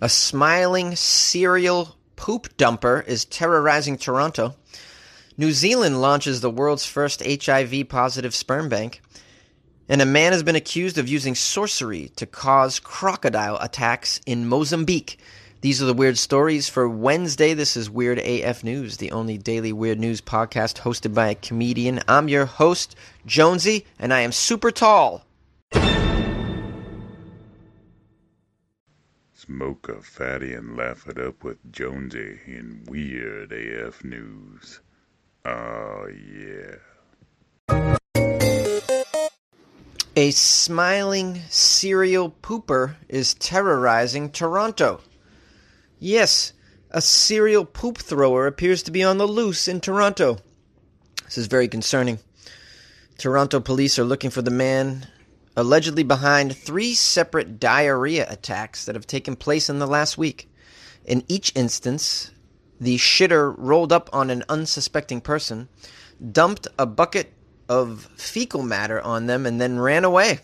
A smiling serial poop dumper is terrorizing Toronto. New Zealand launches the world's first HIV positive sperm bank. And a man has been accused of using sorcery to cause crocodile attacks in Mozambique. These are the weird stories for Wednesday. This is Weird AF News, the only daily weird news podcast hosted by a comedian. I'm your host, Jonesy, and I am super tall. Smoke a fatty and laugh it up with Jonesy in Weird AF News. Oh, yeah. A smiling serial pooper is terrorizing Toronto. Yes, a serial poop thrower appears to be on the loose in Toronto. This is very concerning. Toronto police are looking for the man allegedly behind three separate diarrhea attacks that have taken place in the last week. In each instance, the shitter rolled up on an unsuspecting person, dumped a bucket of fecal matter on them, and then ran away.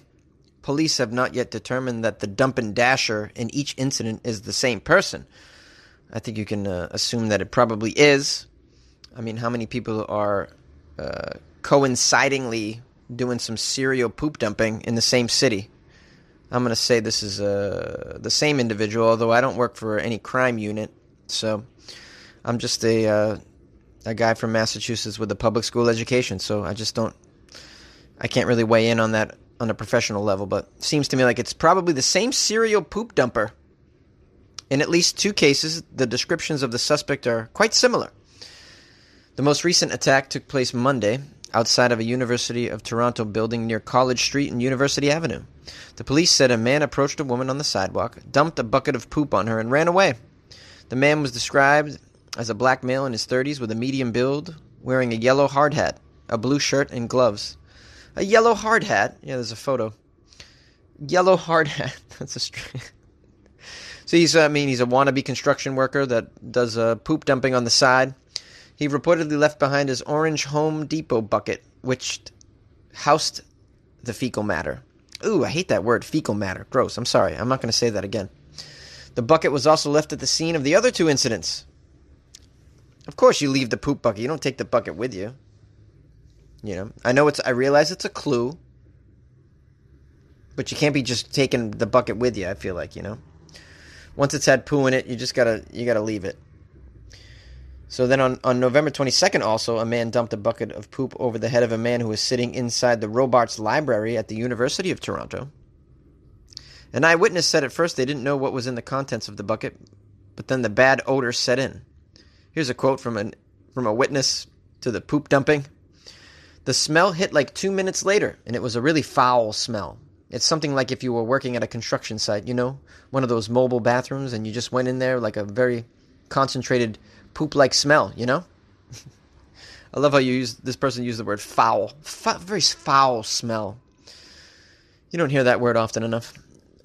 Police have not yet determined that the dump and dasher in each incident is the same person. I think you can uh, assume that it probably is. I mean, how many people are uh, coincidingly doing some serial poop dumping in the same city? I'm going to say this is uh, the same individual, although I don't work for any crime unit. So I'm just a uh, a guy from Massachusetts with a public school education. So I just don't, I can't really weigh in on that on a professional level. But seems to me like it's probably the same serial poop dumper. In at least two cases, the descriptions of the suspect are quite similar. The most recent attack took place Monday outside of a University of Toronto building near College Street and University Avenue. The police said a man approached a woman on the sidewalk, dumped a bucket of poop on her, and ran away. The man was described as a black male in his 30s with a medium build, wearing a yellow hard hat, a blue shirt, and gloves. A yellow hard hat? Yeah, there's a photo. Yellow hard hat. That's a str- So he's, I mean, he's a wannabe construction worker that does uh, poop dumping on the side. He reportedly left behind his orange Home Depot bucket, which housed the fecal matter. Ooh, I hate that word, fecal matter. Gross. I'm sorry. I'm not going to say that again. The bucket was also left at the scene of the other two incidents. Of course, you leave the poop bucket. You don't take the bucket with you. You know, I know it's. I realize it's a clue, but you can't be just taking the bucket with you. I feel like you know, once it's had poo in it, you just gotta you gotta leave it. So then on, on November 22nd, also, a man dumped a bucket of poop over the head of a man who was sitting inside the Robarts Library at the University of Toronto. An eyewitness said at first they didn't know what was in the contents of the bucket, but then the bad odor set in. Here's a quote from, an, from a witness to the poop dumping. The smell hit like two minutes later, and it was a really foul smell. It's something like if you were working at a construction site, you know, one of those mobile bathrooms, and you just went in there like a very concentrated poop like smell, you know? I love how you use this person used the word foul. F- very foul smell. You don't hear that word often enough.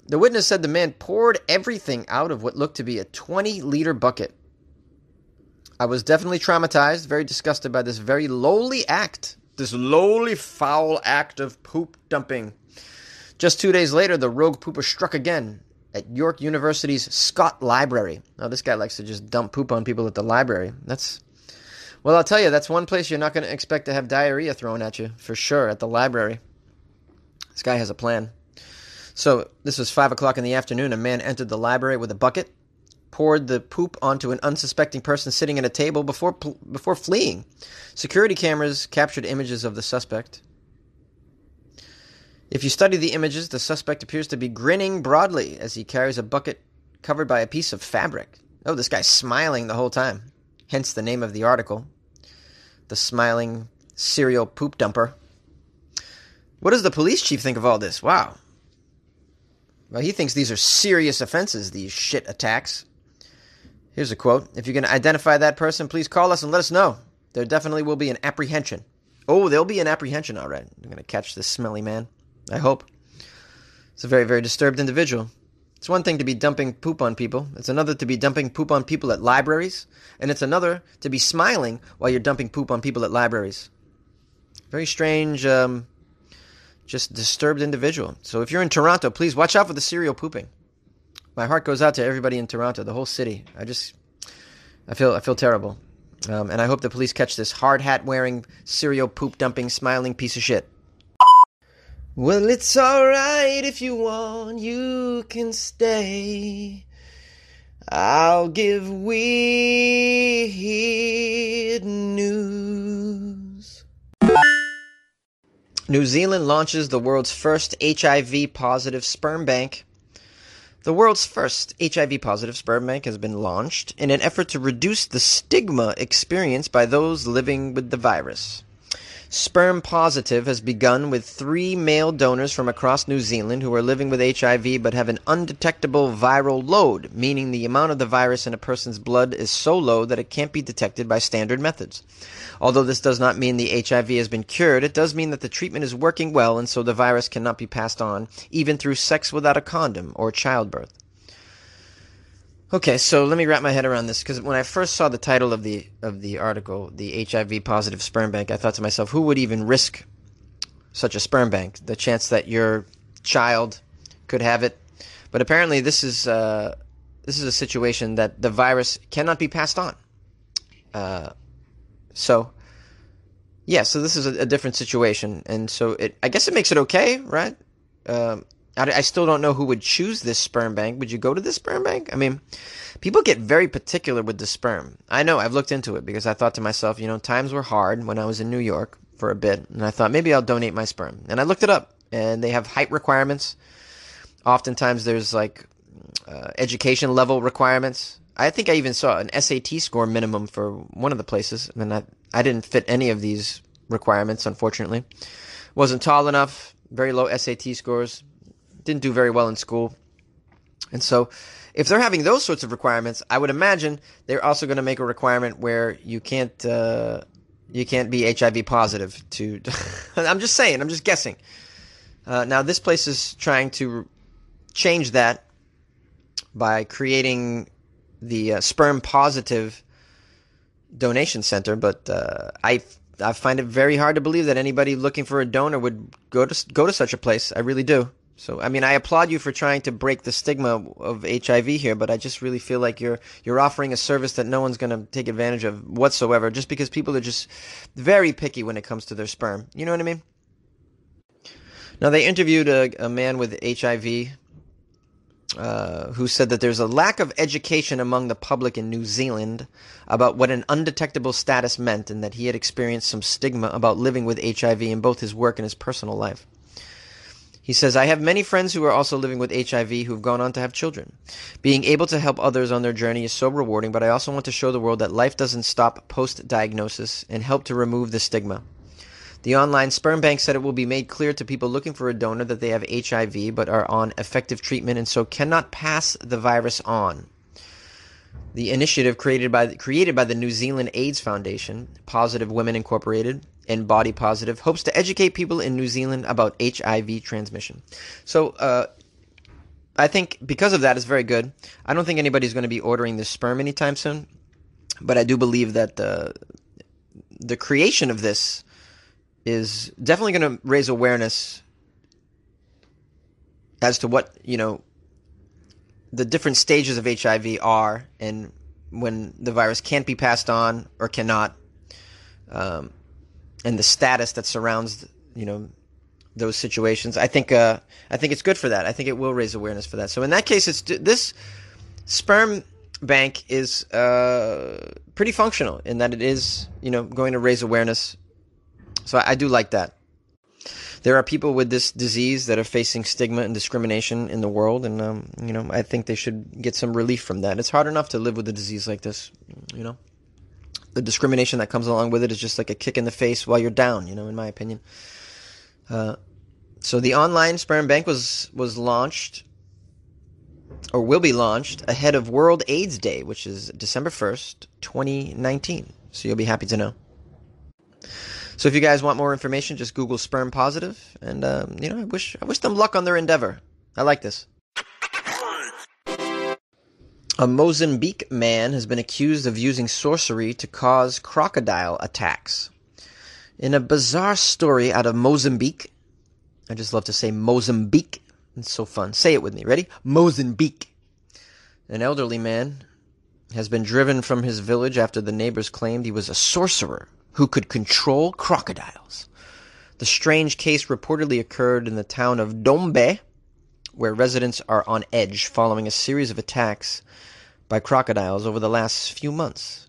The witness said the man poured everything out of what looked to be a 20 liter bucket. I was definitely traumatized, very disgusted by this very lowly act, this lowly foul act of poop dumping. Just two days later, the rogue pooper struck again at York University's Scott Library. Now, this guy likes to just dump poop on people at the library. That's, well, I'll tell you, that's one place you're not going to expect to have diarrhea thrown at you, for sure, at the library. This guy has a plan. So, this was 5 o'clock in the afternoon. A man entered the library with a bucket, poured the poop onto an unsuspecting person sitting at a table before, before fleeing. Security cameras captured images of the suspect. If you study the images, the suspect appears to be grinning broadly as he carries a bucket covered by a piece of fabric. Oh, this guy's smiling the whole time. Hence the name of the article The Smiling Serial Poop Dumper. What does the police chief think of all this? Wow. Well, he thinks these are serious offenses, these shit attacks. Here's a quote If you can identify that person, please call us and let us know. There definitely will be an apprehension. Oh, there'll be an apprehension, all right. I'm going to catch this smelly man. I hope. It's a very, very disturbed individual. It's one thing to be dumping poop on people. It's another to be dumping poop on people at libraries. And it's another to be smiling while you're dumping poop on people at libraries. Very strange, um, just disturbed individual. So if you're in Toronto, please watch out for the serial pooping. my heart goes out to everybody in Toronto, the whole city. I just, I feel, I feel terrible, um, and I hope the police catch this hard hat wearing, serial poop dumping, smiling piece of shit. Well, it's alright if you want, you can stay. I'll give weird news. New Zealand launches the world's first HIV positive sperm bank. The world's first HIV positive sperm bank has been launched in an effort to reduce the stigma experienced by those living with the virus. Sperm Positive has begun with three male donors from across New Zealand who are living with HIV but have an undetectable viral load, meaning the amount of the virus in a person's blood is so low that it can't be detected by standard methods. Although this does not mean the HIV has been cured, it does mean that the treatment is working well and so the virus cannot be passed on, even through sex without a condom or childbirth. Okay, so let me wrap my head around this because when I first saw the title of the of the article, the HIV positive sperm bank, I thought to myself, who would even risk such a sperm bank? The chance that your child could have it, but apparently this is uh, this is a situation that the virus cannot be passed on. Uh, so, yeah, so this is a, a, different situation, and so it I guess it makes it okay, right? Um, I, still don't know who would choose this sperm bank. Would you go to this sperm bank? I mean, people get very particular with the sperm. I know, I've looked into it because I thought to myself, you know, times were hard when I was in New York for a bit, and I thought maybe I'll donate my sperm. And I looked it up, and they have height requirements. Oftentimes, there's like uh, education level requirements. I think I even saw an SAT score minimum for one of the places, and I, I didn't fit any of these requirements, unfortunately. Wasn't tall enough, very low SAT scores, didn't do very well in school. And so, if they're having those sorts of requirements, I would imagine they're also going to make a requirement where you can't uh, you can't be HIV positive. To I'm just saying, I'm just guessing. Uh, now, this place is trying to change that by creating the uh, sperm positive donation center, but uh, I I find it very hard to believe that anybody looking for a donor would go to go to such a place. I really do. So I mean, I applaud you for trying to break the stigma of HIV here, but I just really feel like you're you're offering a service that no one's going to take advantage of whatsoever, just because people are just very picky when it comes to their sperm. You know what I mean? Now they interviewed a, a man with HIV uh, who said that there's a lack of education among the public in New Zealand about what an undetectable status meant, and that he had experienced some stigma about living with HIV in both his work and his personal life. He says, I have many friends who are also living with HIV who have gone on to have children. Being able to help others on their journey is so rewarding, but I also want to show the world that life doesn't stop post diagnosis and help to remove the stigma. The online sperm bank said it will be made clear to people looking for a donor that they have HIV but are on effective treatment and so cannot pass the virus on. The initiative created by created by the New Zealand AIDS Foundation, Positive Women Incorporated, and Body Positive hopes to educate people in New Zealand about HIV transmission. So, uh, I think because of that, it's very good. I don't think anybody's going to be ordering this sperm anytime soon, but I do believe that the the creation of this is definitely going to raise awareness as to what you know the different stages of HIV are and when the virus can't be passed on or cannot. Um, and the status that surrounds you know those situations. I think uh, I think it's good for that. I think it will raise awareness for that. So in that case, it's this sperm bank is uh, pretty functional in that it is you know going to raise awareness. So I, I do like that. There are people with this disease that are facing stigma and discrimination in the world, and um, you know I think they should get some relief from that. It's hard enough to live with a disease like this, you know the discrimination that comes along with it is just like a kick in the face while you're down, you know, in my opinion. Uh, so the online sperm bank was was launched or will be launched ahead of World AIDS Day, which is December 1st, 2019. So you'll be happy to know. So if you guys want more information, just Google sperm positive, and um, you know, I wish I wish them luck on their endeavor. I like this. A Mozambique man has been accused of using sorcery to cause crocodile attacks. In a bizarre story out of Mozambique, I just love to say Mozambique. It's so fun. Say it with me. Ready? Mozambique. an elderly man, has been driven from his village after the neighbors claimed he was a sorcerer who could control crocodiles. The strange case reportedly occurred in the town of Dombe, where residents are on edge following a series of attacks by crocodiles over the last few months.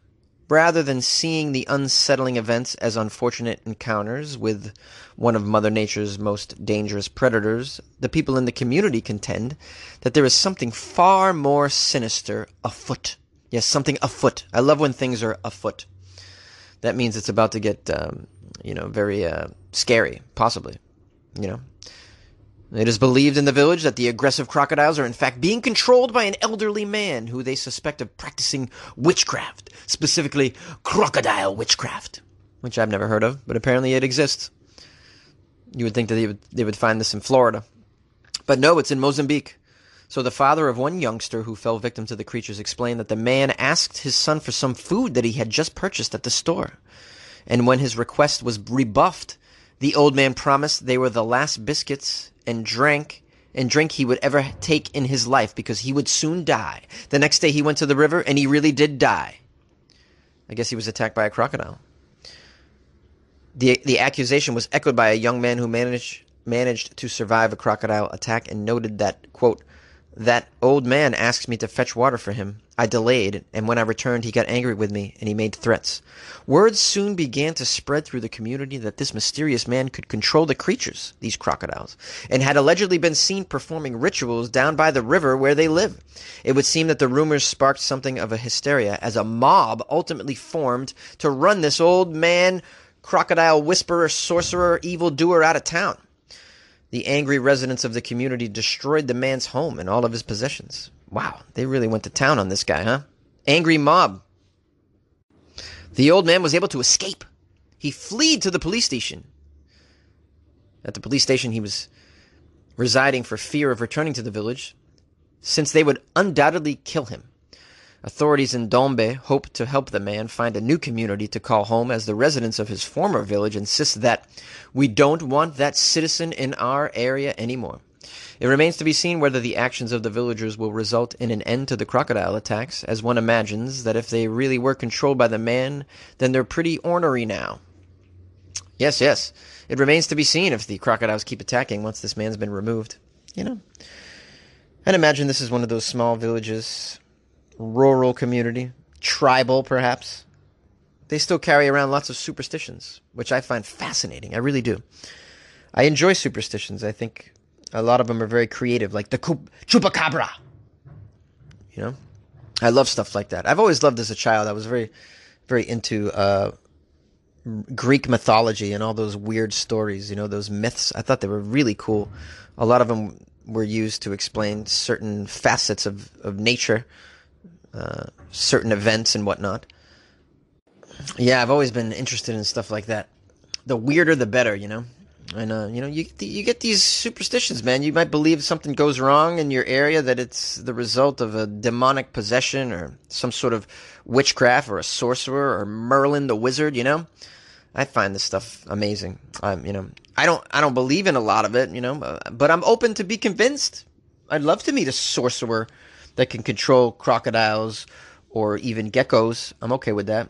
Rather than seeing the unsettling events as unfortunate encounters with one of Mother Nature's most dangerous predators, the people in the community contend that there is something far more sinister afoot. Yes, something afoot. I love when things are afoot. That means it's about to get, um, you know, very uh, scary, possibly. You know, it is believed in the village that the aggressive crocodiles are in fact being controlled by an elderly man who they suspect of practicing witchcraft, specifically crocodile witchcraft, which I've never heard of, but apparently it exists. You would think that they would, they would find this in Florida. But no, it's in Mozambique. So the father of one youngster who fell victim to the creatures explained that the man asked his son for some food that he had just purchased at the store. And when his request was rebuffed, the old man promised they were the last biscuits and drank and drink he would ever take in his life because he would soon die. The next day he went to the river and he really did die. I guess he was attacked by a crocodile. The the accusation was echoed by a young man who managed managed to survive a crocodile attack and noted that quote that old man asked me to fetch water for him. I delayed, and when I returned, he got angry with me and he made threats. Words soon began to spread through the community that this mysterious man could control the creatures, these crocodiles, and had allegedly been seen performing rituals down by the river where they live. It would seem that the rumors sparked something of a hysteria as a mob ultimately formed to run this old man, crocodile whisperer, sorcerer, evildoer out of town. The angry residents of the community destroyed the man's home and all of his possessions. Wow, they really went to town on this guy, huh? Angry mob. The old man was able to escape. He fled to the police station. At the police station, he was residing for fear of returning to the village, since they would undoubtedly kill him. Authorities in Dombe hope to help the man find a new community to call home as the residents of his former village insist that we don't want that citizen in our area anymore. It remains to be seen whether the actions of the villagers will result in an end to the crocodile attacks, as one imagines that if they really were controlled by the man, then they're pretty ornery now. Yes, yes. It remains to be seen if the crocodiles keep attacking once this man's been removed. You know. And imagine this is one of those small villages rural community, tribal perhaps, they still carry around lots of superstitions, which I find fascinating. I really do. I enjoy superstitions. I think a lot of them are very creative, like the chupacabra. You know, I love stuff like that. I've always loved as a child. I was very, very into uh, Greek mythology and all those weird stories. You know, those myths. I thought they were really cool. A lot of them were used to explain certain facets of, of nature uh, certain events and whatnot. Yeah, I've always been interested in stuff like that. The weirder, the better, you know. And uh, you know, you you get these superstitions, man. You might believe something goes wrong in your area that it's the result of a demonic possession or some sort of witchcraft or a sorcerer or Merlin the wizard. You know, I find this stuff amazing. I'm, you know, I don't I don't believe in a lot of it, you know, but I'm open to be convinced. I'd love to meet a sorcerer that can control crocodiles or even geckos. I'm okay with that.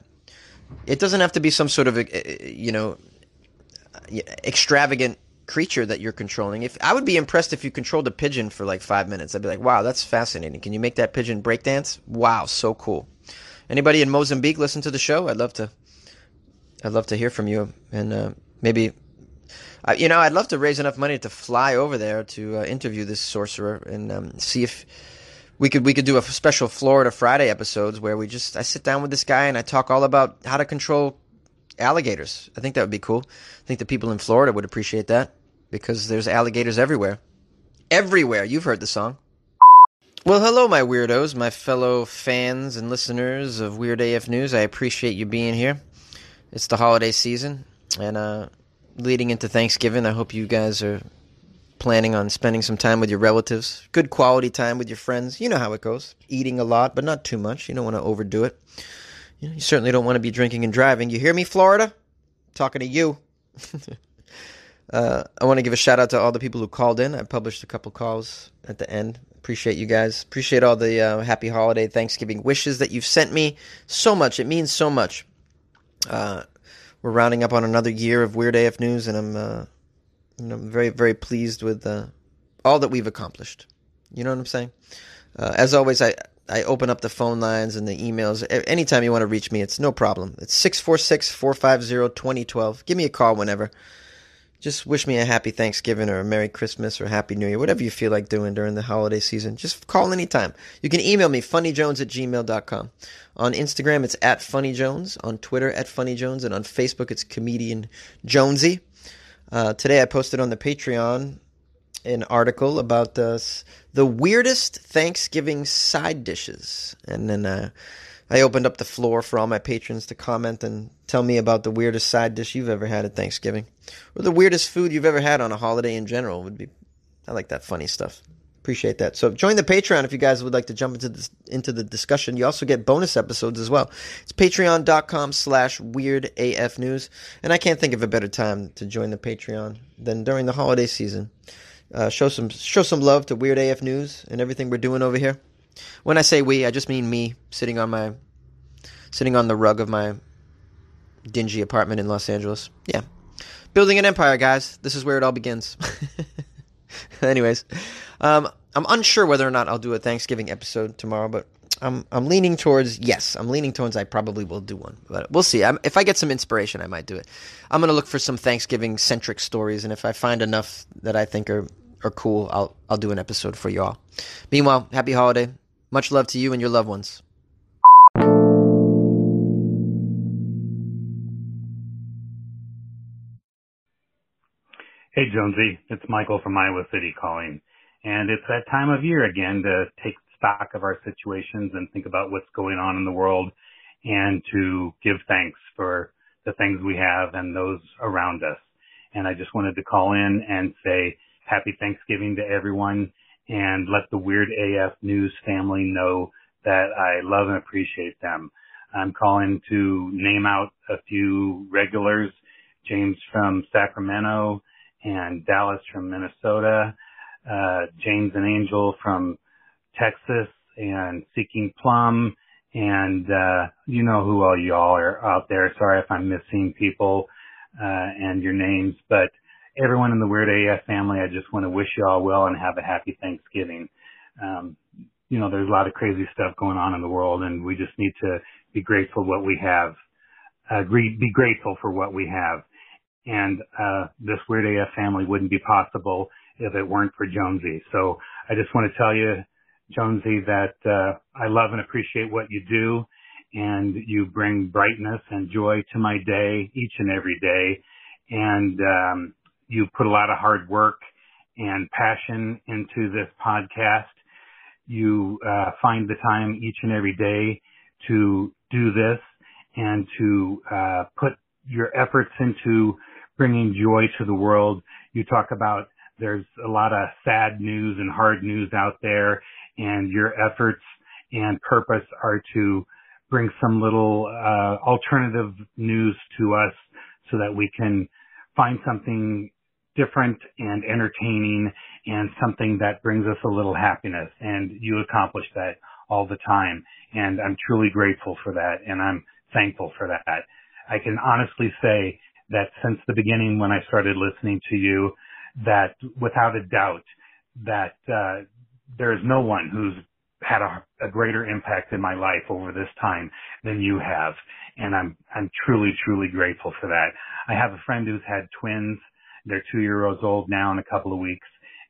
It doesn't have to be some sort of, uh, you know, extravagant creature that you're controlling. If I would be impressed if you controlled a pigeon for like five minutes, I'd be like, wow, that's fascinating. Can you make that pigeon breakdance? Wow, so cool. Anybody in Mozambique listen to the show? I'd love to. I'd love to hear from you, and uh, maybe, uh, you know, I'd love to raise enough money to fly over there to uh, interview this sorcerer and um, see if we could we could do a special Florida Friday episodes where we just I sit down with this guy and I talk all about how to control alligators. I think that would be cool. I think the people in Florida would appreciate that because there's alligators everywhere. Everywhere. You've heard the song. Well, hello, my weirdos, my fellow fans and listeners of Weird AF News. I appreciate you being here. It's the holiday season, and uh, leading into Thanksgiving, I hope you guys are planning on spending some time with your relatives, good quality time with your friends. You know how it goes. Eating a lot, but not too much. You don't want to overdo it. You, know, you certainly don't want to be drinking and driving. You hear me, Florida? Talking to you. uh, I want to give a shout out to all the people who called in. I published a couple calls at the end. Appreciate you guys. Appreciate all the uh, happy holiday Thanksgiving wishes that you've sent me. So much. It means so much. Uh, we're rounding up on another year of Weird AF News, and I'm, uh, you know, very, very pleased with uh, all that we've accomplished. You know what I'm saying? Uh, as always, I, I open up the phone lines and the emails. Anytime you want to reach me, it's no problem. It's 646 450 2012. Give me a call whenever. Just wish me a happy Thanksgiving or a Merry Christmas or Happy New Year, whatever you feel like doing during the holiday season. Just call anytime. You can email me, funnyjones at gmail.com. On Instagram, it's at funnyjones. On Twitter, at funnyjones. And on Facebook, it's comedian Jonesy. Uh, today, I posted on the Patreon an article about the, the weirdest Thanksgiving side dishes. And then uh, I opened up the floor for all my patrons to comment and tell me about the weirdest side dish you've ever had at Thanksgiving, or the weirdest food you've ever had on a holiday in general. Would be, I like that funny stuff. Appreciate that. So join the Patreon if you guys would like to jump into this, into the discussion. You also get bonus episodes as well. It's patreon.com slash weird AF news. And I can't think of a better time to join the Patreon than during the holiday season. Uh, show some show some love to Weird AF News and everything we're doing over here. When I say we, I just mean me sitting on my sitting on the rug of my dingy apartment in Los Angeles. Yeah. Building an empire, guys. This is where it all begins. Anyways, um, I'm unsure whether or not I'll do a Thanksgiving episode tomorrow, but I'm I'm leaning towards yes. I'm leaning towards I probably will do one, but we'll see. I'm, if I get some inspiration, I might do it. I'm gonna look for some Thanksgiving centric stories, and if I find enough that I think are are cool, I'll I'll do an episode for you all. Meanwhile, happy holiday. Much love to you and your loved ones. Hey, Jonesy. It's Michael from Iowa City calling. And it's that time of year again to take stock of our situations and think about what's going on in the world and to give thanks for the things we have and those around us. And I just wanted to call in and say happy Thanksgiving to everyone and let the Weird AF News family know that I love and appreciate them. I'm calling to name out a few regulars, James from Sacramento and Dallas from Minnesota, uh, James and Angel from Texas and Seeking Plum and, uh, you know who all y'all are out there. Sorry if I'm missing people, uh, and your names, but everyone in the Weird AF family, I just want to wish you all well and have a happy Thanksgiving. Um, you know, there's a lot of crazy stuff going on in the world and we just need to be grateful what we have. Uh, be grateful for what we have. And, uh, this Weird AF family wouldn't be possible if it weren't for Jonesy. So I just want to tell you, Jonesy, that, uh, I love and appreciate what you do and you bring brightness and joy to my day each and every day. And, um, you put a lot of hard work and passion into this podcast. You uh, find the time each and every day to do this and to uh, put your efforts into bringing joy to the world. You talk about there's a lot of sad news and hard news out there, and your efforts and purpose are to bring some little uh, alternative news to us so that we can find something different and entertaining and something that brings us a little happiness. And you accomplish that all the time. And I'm truly grateful for that. And I'm thankful for that. I can honestly say that since the beginning when I started listening to you, that without a doubt that, uh, there is no one who's had a, a, greater impact in my life over this time than you have. And I'm, I'm truly, truly grateful for that. I have a friend who's had twins they're two years old now in a couple of weeks.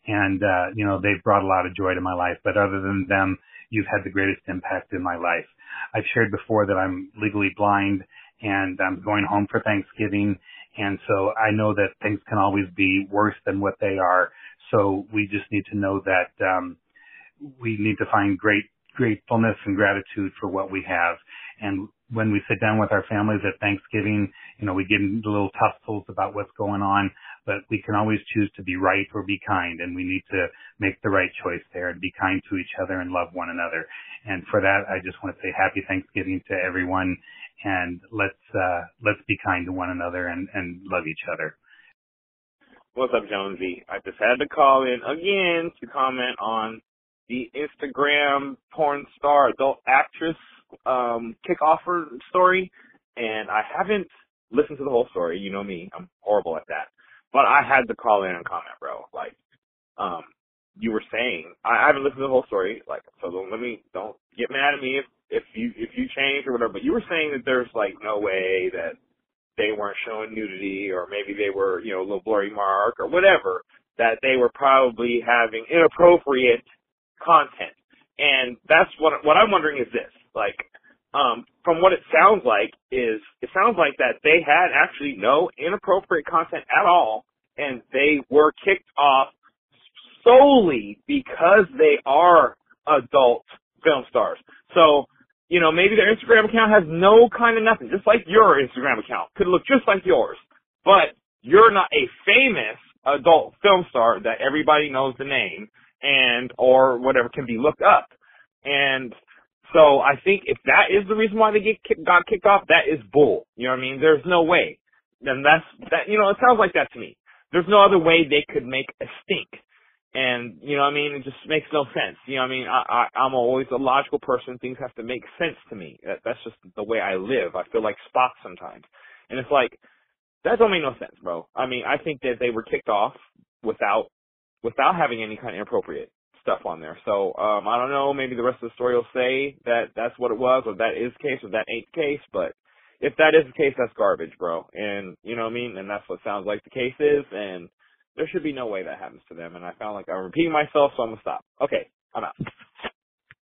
And, uh, you know, they've brought a lot of joy to my life. But other than them, you've had the greatest impact in my life. I've shared before that I'm legally blind and I'm going home for Thanksgiving. And so I know that things can always be worse than what they are. So we just need to know that, um, we need to find great gratefulness and gratitude for what we have. And when we sit down with our families at Thanksgiving, you know, we get into little tussles about what's going on, but we can always choose to be right or be kind, and we need to make the right choice there and be kind to each other and love one another. And for that, I just want to say happy Thanksgiving to everyone, and let's uh, let's be kind to one another and, and love each other. What's up, Jonesy? I just had to call in again to comment on the Instagram porn star adult actress um kickoffer story and I haven't listened to the whole story. You know me, I'm horrible at that. But I had to call in and comment, bro. Like, um, you were saying, I, I haven't listened to the whole story. Like, so don't let me, don't get mad at me if if you if you change or whatever. But you were saying that there's like no way that they weren't showing nudity, or maybe they were, you know, a little blurry mark or whatever. That they were probably having inappropriate content, and that's what what I'm wondering is this, like um, from what it sounds like is it sounds like that they had actually no inappropriate content at all and they were kicked off solely because they are adult film stars. So, you know, maybe their Instagram account has no kind of nothing, just like your Instagram account could look just like yours, but you're not a famous adult film star that everybody knows the name and or whatever can be looked up. And so I think if that is the reason why they get kick, got kicked off, that is bull. You know what I mean? There's no way. And that's that. You know, it sounds like that to me. There's no other way they could make a stink. And you know I mean? It just makes no sense. You know I mean? I, I I'm always a logical person. Things have to make sense to me. That, that's just the way I live. I feel like Spock sometimes, and it's like that don't make no sense, bro. I mean, I think that they were kicked off without without having any kind of inappropriate stuff on there. So um, I don't know. Maybe the rest of the story will say that that's what it was, or that is the case, or that ain't the case. But if that is the case, that's garbage, bro. And you know what I mean. And that's what sounds like the case is. And there should be no way that happens to them. And I found like I'm repeating myself, so I'm gonna stop. Okay, I'm out.